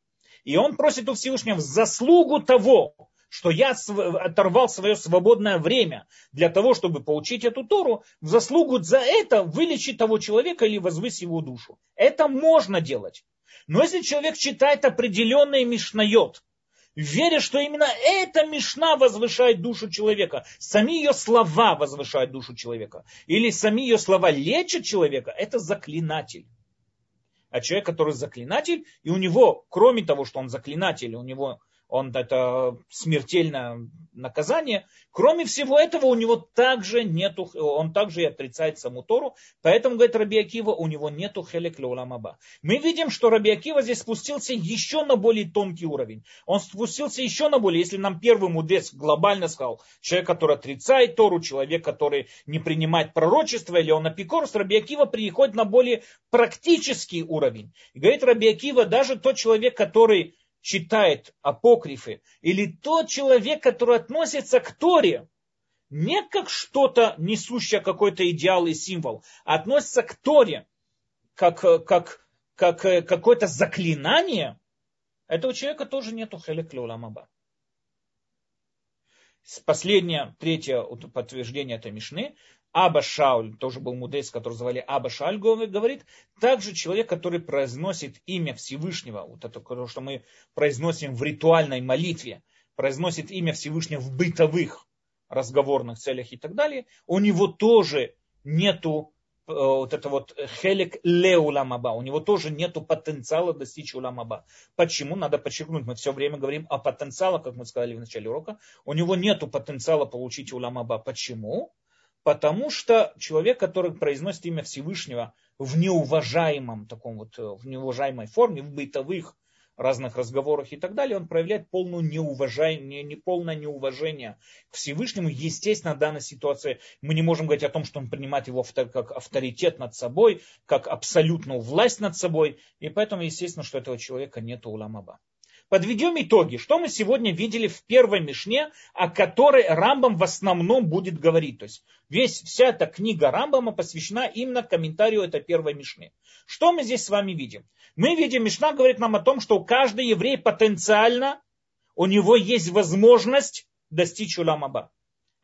И он просит у Всевышнего в заслугу того, что я оторвал свое свободное время для того, чтобы получить эту Тору, в заслугу за это вылечить того человека или возвысить его душу. Это можно делать. Но если человек читает определенный мишнает, веря, что именно эта мишна возвышает душу человека, сами ее слова возвышают душу человека, или сами ее слова лечат человека, это заклинатель а человек, который заклинатель, и у него, кроме того, что он заклинатель, у него он это смертельное наказание. Кроме всего этого, у него также нету, он также и отрицает саму Тору, поэтому, говорит Раби Акива, у него нету хелек леуламаба. Мы видим, что Раби Акива здесь спустился еще на более тонкий уровень. Он спустился еще на более, если нам первый мудрец глобально сказал, человек, который отрицает Тору, человек, который не принимает пророчество, или он апикорс, Раби Акива приходит на более практический уровень. И говорит Раби Акива, даже тот человек, который читает апокрифы, или тот человек, который относится к Торе, не как что-то несущее какой-то идеал и символ, а относится к Торе, как, как, как какое-то заклинание, этого человека тоже нету хелек. Последнее, третье подтверждение этой Мишны. Аба Шауль, тоже был мудрец, который звали Аба Шауль, говорит, также человек, который произносит имя Всевышнего, вот это, что мы произносим в ритуальной молитве, произносит имя Всевышнего в бытовых разговорных целях и так далее, у него тоже нету э, вот это вот хелек леуламаба, у него тоже нету потенциала достичь уламаба. Почему? Надо подчеркнуть, мы все время говорим о потенциале, как мы сказали в начале урока, у него нету потенциала получить уламаба. Почему? Потому что человек, который произносит имя Всевышнего в неуважаемом таком вот, в неуважаемой форме, в бытовых разных разговорах и так далее, он проявляет полное неуважение, не, полное неуважение к Всевышнему. Естественно, в данной ситуации мы не можем говорить о том, что он принимает его как авторитет над собой, как абсолютную власть над собой. И поэтому, естественно, что этого человека нет уламаба. Подведем итоги. Что мы сегодня видели в первой Мишне, о которой Рамбам в основном будет говорить. То есть весь, вся эта книга Рамбама посвящена именно комментарию этой первой Мишне. Что мы здесь с вами видим? Мы видим, Мишна говорит нам о том, что каждый еврей потенциально, у него есть возможность достичь уламаба.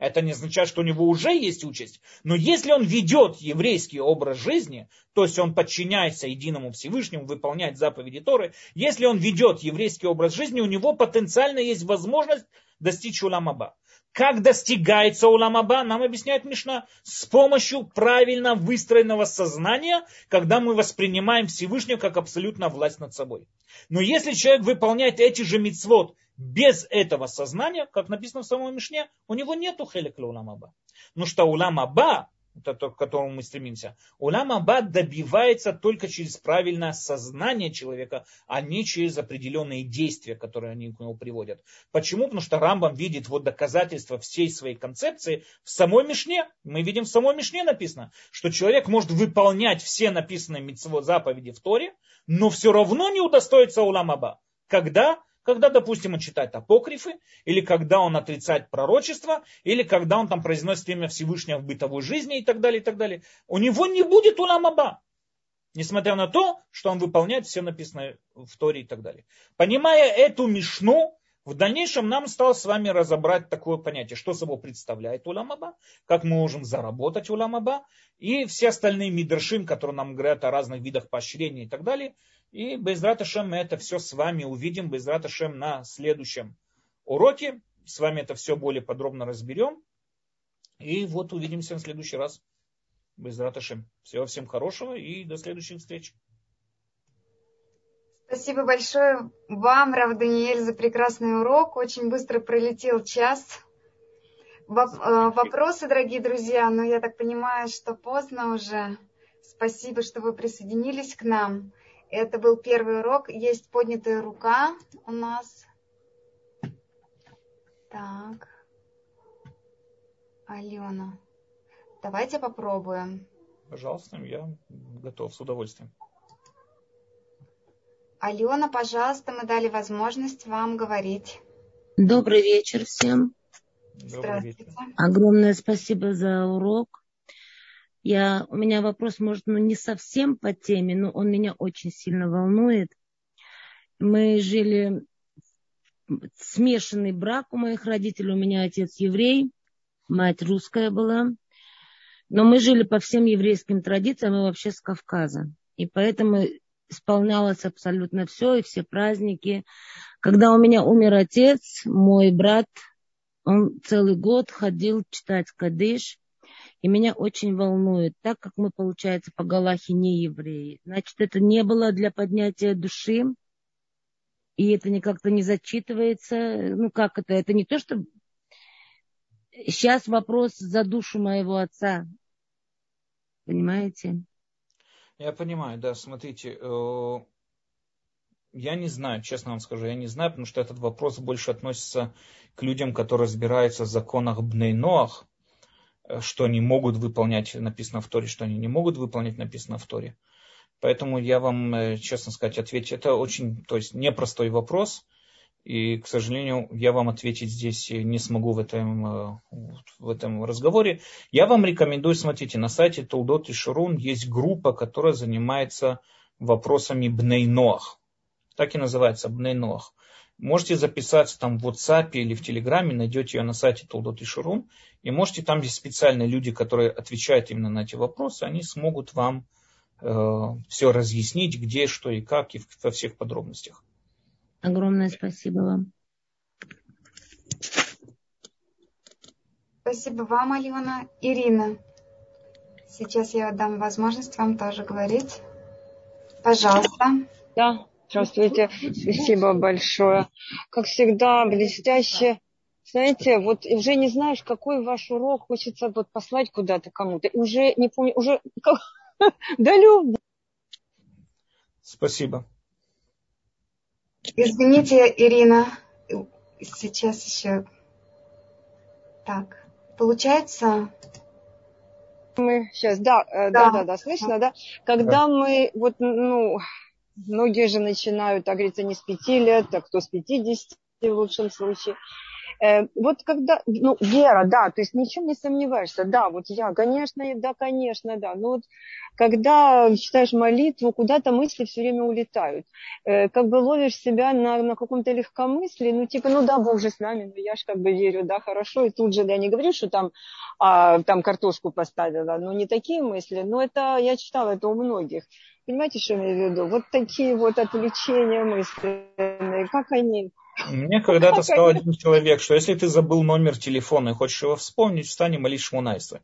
Это не означает, что у него уже есть участь. Но если он ведет еврейский образ жизни, то есть он подчиняется единому Всевышнему, выполняет заповеди Торы, если он ведет еврейский образ жизни, у него потенциально есть возможность достичь уламаба. Как достигается уламаба, нам объясняет Мишна, с помощью правильно выстроенного сознания, когда мы воспринимаем Всевышнего как абсолютно власть над собой. Но если человек выполняет эти же мицвод без этого сознания, как написано в самом Мишне, у него нет хелек улам аба. Ну что улам аба, это к которому мы стремимся, улам аба добивается только через правильное сознание человека, а не через определенные действия, которые они к нему приводят. Почему? Потому что Рамбам видит вот доказательства всей своей концепции в самой Мишне. Мы видим в самой Мишне написано, что человек может выполнять все написанные митцвот заповеди в Торе, но все равно не удостоится улам аба. Когда? Когда, допустим, он читает апокрифы, или когда он отрицает пророчество, или когда он там произносит имя Всевышнего в бытовой жизни и так далее, и так далее. У него не будет уламаба. Несмотря на то, что он выполняет все написанное в Торе и так далее. Понимая эту мишну, в дальнейшем нам стало с вами разобрать такое понятие, что собой представляет уламаба, как мы можем заработать уламаба, и все остальные мидршим, которые нам говорят о разных видах поощрения и так далее. И Безрат Ашем мы это все с вами увидим, Безрат Ашем на следующем уроке. С вами это все более подробно разберем. И вот увидимся в следующий раз. Безрат Ашем. Всего всем хорошего и до следующих встреч. Спасибо большое вам, Рав Даниэль, за прекрасный урок. Очень быстро пролетел час. Э, вопросы, дорогие друзья, но я так понимаю, что поздно уже. Спасибо, что вы присоединились к нам. Это был первый урок. Есть поднятая рука у нас. Так. Алена. Давайте попробуем. Пожалуйста, я готов с удовольствием. Алена, пожалуйста, мы дали возможность вам говорить. Добрый вечер всем. Здравствуйте. Огромное спасибо за урок. Я, у меня вопрос, может, ну, не совсем по теме, но он меня очень сильно волнует. Мы жили смешанный брак у моих родителей. У меня отец еврей, мать русская была. Но мы жили по всем еврейским традициям и вообще с Кавказа. И поэтому исполнялось абсолютно все, и все праздники. Когда у меня умер отец, мой брат, он целый год ходил читать Кадыш, и меня очень волнует, так как мы, получается, по Галахе не евреи. Значит, это не было для поднятия души, и это не как-то не зачитывается. Ну, как это? Это не то, что... Сейчас вопрос за душу моего отца. Понимаете? Я понимаю, да, смотрите, э, я не знаю, честно вам скажу, я не знаю, потому что этот вопрос больше относится к людям, которые разбираются в законах Бнейноах, э, что они могут выполнять, написано в Торе, что они не могут выполнять, написано в Торе. Поэтому я вам, э, честно сказать, отвечу. Это очень, то есть, непростой вопрос. И, к сожалению, я вам ответить здесь не смогу в этом, э, в этом разговоре. Я вам рекомендую, смотрите, на сайте Толдот и Шурун есть группа, которая занимается вопросами Бнейноах. Так и называется Бнейноах. Можете записаться там в WhatsApp или в Телеграме, найдете ее на сайте Толдот и Шурун. И можете, там есть специальные люди, которые отвечают именно на эти вопросы, они смогут вам э, все разъяснить, где, что и как, и во всех подробностях. Огромное спасибо вам. Спасибо вам, Алена. Ирина, сейчас я дам возможность вам тоже говорить. Пожалуйста. Да, здравствуйте. Спасибо большое. Как всегда, блестяще. Знаете, вот уже не знаешь, какой ваш урок хочется вот послать куда-то кому-то. Уже не помню, уже да люб. Спасибо. Извините, Ирина, сейчас еще. Так, получается, мы сейчас, да, да, да, да, да слышно, да? Когда да. мы, вот, ну, многие же начинают, так говорится, не с пяти лет, а кто с пятидесяти в лучшем случае. Э, вот когда, ну, вера, да, то есть ничем не сомневаешься, да, вот я, конечно, да, конечно, да, но вот когда читаешь молитву, куда-то мысли все время улетают, э, как бы ловишь себя на, на каком-то легкомыслии, ну, типа, ну да, Бог же с нами, но я же как бы верю, да, хорошо, и тут же, я не говорю, что там, а, там картошку поставила, ну, не такие мысли, но это, я читала это у многих, Понимаете, что я имею в виду? Вот такие вот отвлечения мысленные, как они мне когда-то сказал один человек, что если ты забыл номер телефона и хочешь его вспомнить, встань и молись Шмунайса.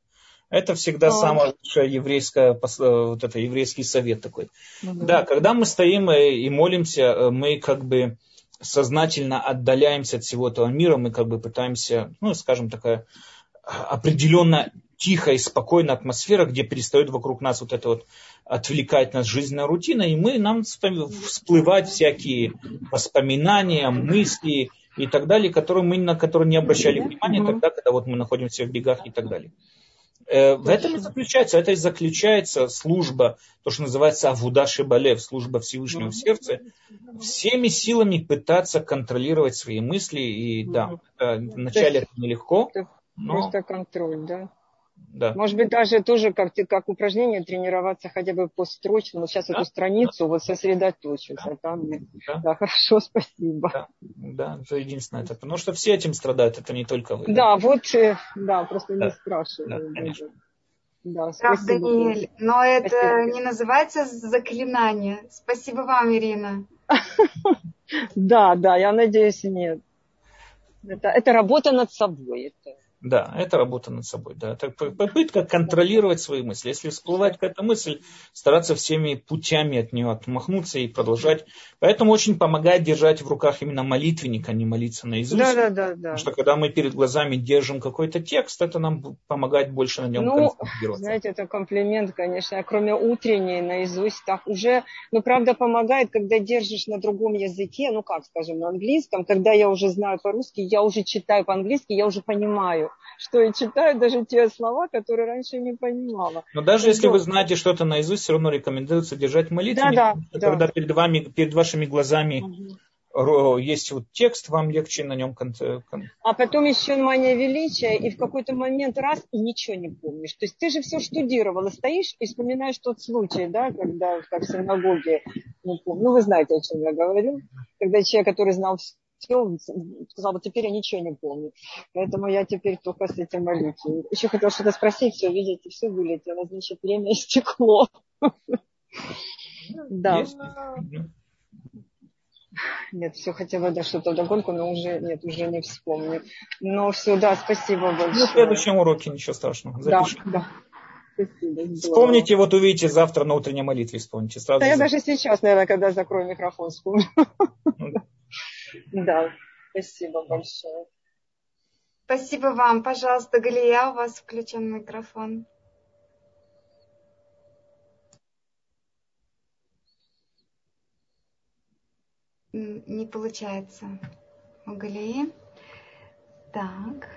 Это всегда О. самое лучшее еврейское, вот это еврейский совет такой. Угу. Да, когда мы стоим и молимся, э, мы как бы сознательно отдаляемся от всего этого мира, мы как бы пытаемся, ну, скажем, такая определенно тихая и спокойная атмосфера, где перестает вокруг нас вот это вот отвлекать нас жизненная рутина, и мы, нам всплывают всякие воспоминания, мысли и так далее, которые мы, на которые не обращали внимания тогда, когда вот мы находимся в бегах и так далее. Э, в этом и заключается, это и заключается служба, то, что называется Авуда Шибалев, служба Всевышнего в сердце, всеми силами пытаться контролировать свои мысли. И да, вначале это нелегко. Но... Просто контроль, да? Да. Может быть, даже тоже как, как упражнение тренироваться хотя бы по строчному. Сейчас да? эту страницу да. вот сосредоточиться. Да. Там, да. да, хорошо, спасибо. Да. да, это единственное. Это, потому что все этим страдают, это не только вы. Да, да? вот, э, да, просто да. не спрашиваю. Да, конечно. Да, Прав, Даниэль, но это спасибо. не называется заклинание. Спасибо вам, Ирина. Да, да, я надеюсь, нет. Это, это работа над собой. Это да, это работа над собой. Да. Это попытка контролировать свои мысли. Если всплывает какая-то мысль, стараться всеми путями от нее отмахнуться и продолжать. Поэтому очень помогает держать в руках именно молитвенник, а не молиться наизусть. Да, да, да, да. Потому что когда мы перед глазами держим какой-то текст, это нам помогает больше на нем ну, концентрироваться. Знаете, это комплимент, конечно. А кроме утренней наизусть, так уже, ну, правда, помогает, когда держишь на другом языке, ну, как, скажем, на английском, когда я уже знаю по-русски, я уже читаю по-английски, я уже понимаю что и читаю даже те слова, которые раньше не понимала. Но даже если вы знаете что-то наизусть, все равно рекомендуется держать молитву. Да, да, когда да. перед вами, перед вашими глазами угу. есть вот текст, вам легче на нем... А потом еще мания величия, и в какой-то момент раз, и ничего не помнишь. То есть ты же все штудировала, стоишь и вспоминаешь тот случай, да, когда как в синагоге, ну, ну вы знаете, о чем я говорю, когда человек, который знал все, сказал, вот теперь я ничего не помню. Поэтому я теперь только с этим молюсь. Еще хотела что-то спросить, все, видите, все вылетело, значит, время истекло. Да. Нет, все хотела да, что-то догонку, но уже нет, уже не вспомню. Но все, да, спасибо большое. Ну, в следующем уроке ничего страшного. Запишем. Да, да. Спасибо, Вспомните, вот увидите завтра на утренней молитве, вспомните. Сразу да, я даже сейчас, наверное, когда закрою микрофон, вспомню. Да, спасибо большое. Спасибо вам. Пожалуйста, Галия, у вас включен микрофон. Не получается у Галии. Так.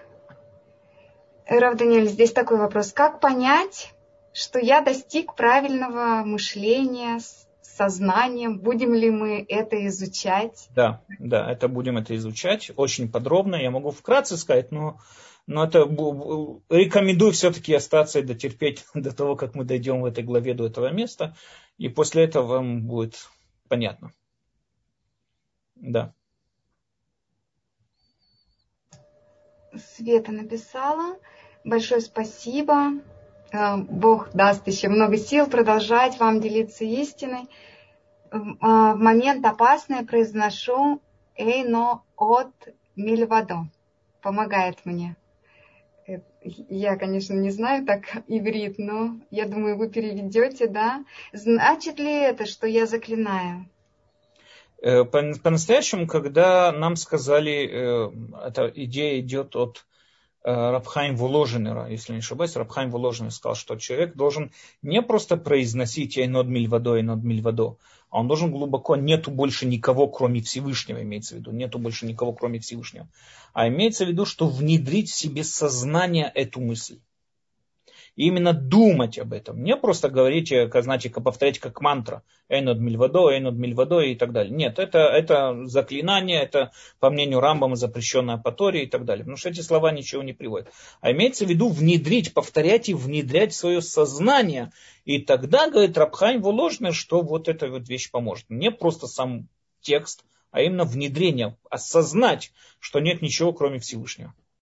Рав Даниэль, здесь такой вопрос. Как понять, что я достиг правильного мышления, сознанием. Будем ли мы это изучать? Да, да, это будем это изучать очень подробно. Я могу вкратце сказать, но, но это рекомендую все-таки остаться и дотерпеть до того, как мы дойдем в этой главе до этого места. И после этого вам будет понятно. Да. Света написала. Большое спасибо. Э, Бог даст еще много сил продолжать вам делиться истиной. Э, в момент опасный произношу «эйно от мильвадо». Помогает мне. Э, я, конечно, не знаю так иврит, но я думаю, вы переведете, да? Значит ли это, что я заклинаю? По-настоящему, когда нам сказали, эта идея идет от Э, Рабхайм Воложенера, если не ошибаюсь, Рабхайм Воложенер сказал, что человек должен не просто произносить «Эйнод мильвадо, эйнод мильвадо», а он должен глубоко, нету больше никого, кроме Всевышнего, имеется в виду, нету больше никого, кроме Всевышнего. А имеется в виду, что внедрить в себе сознание эту мысль. Именно думать об этом. Не просто говорить, э, знаете, повторять как мантра. Эйнод мильвадо, эйнод мильвадо и так далее. Нет, это, это заклинание, это, по мнению Рамбама, запрещенное по и так далее. Потому что эти слова ничего не приводят. А имеется в виду внедрить, повторять и внедрять свое сознание. И тогда, говорит Рабхайм Воложный, что вот эта вот вещь поможет. Не просто сам текст, а именно внедрение, осознать, что нет ничего, кроме Всевышнего.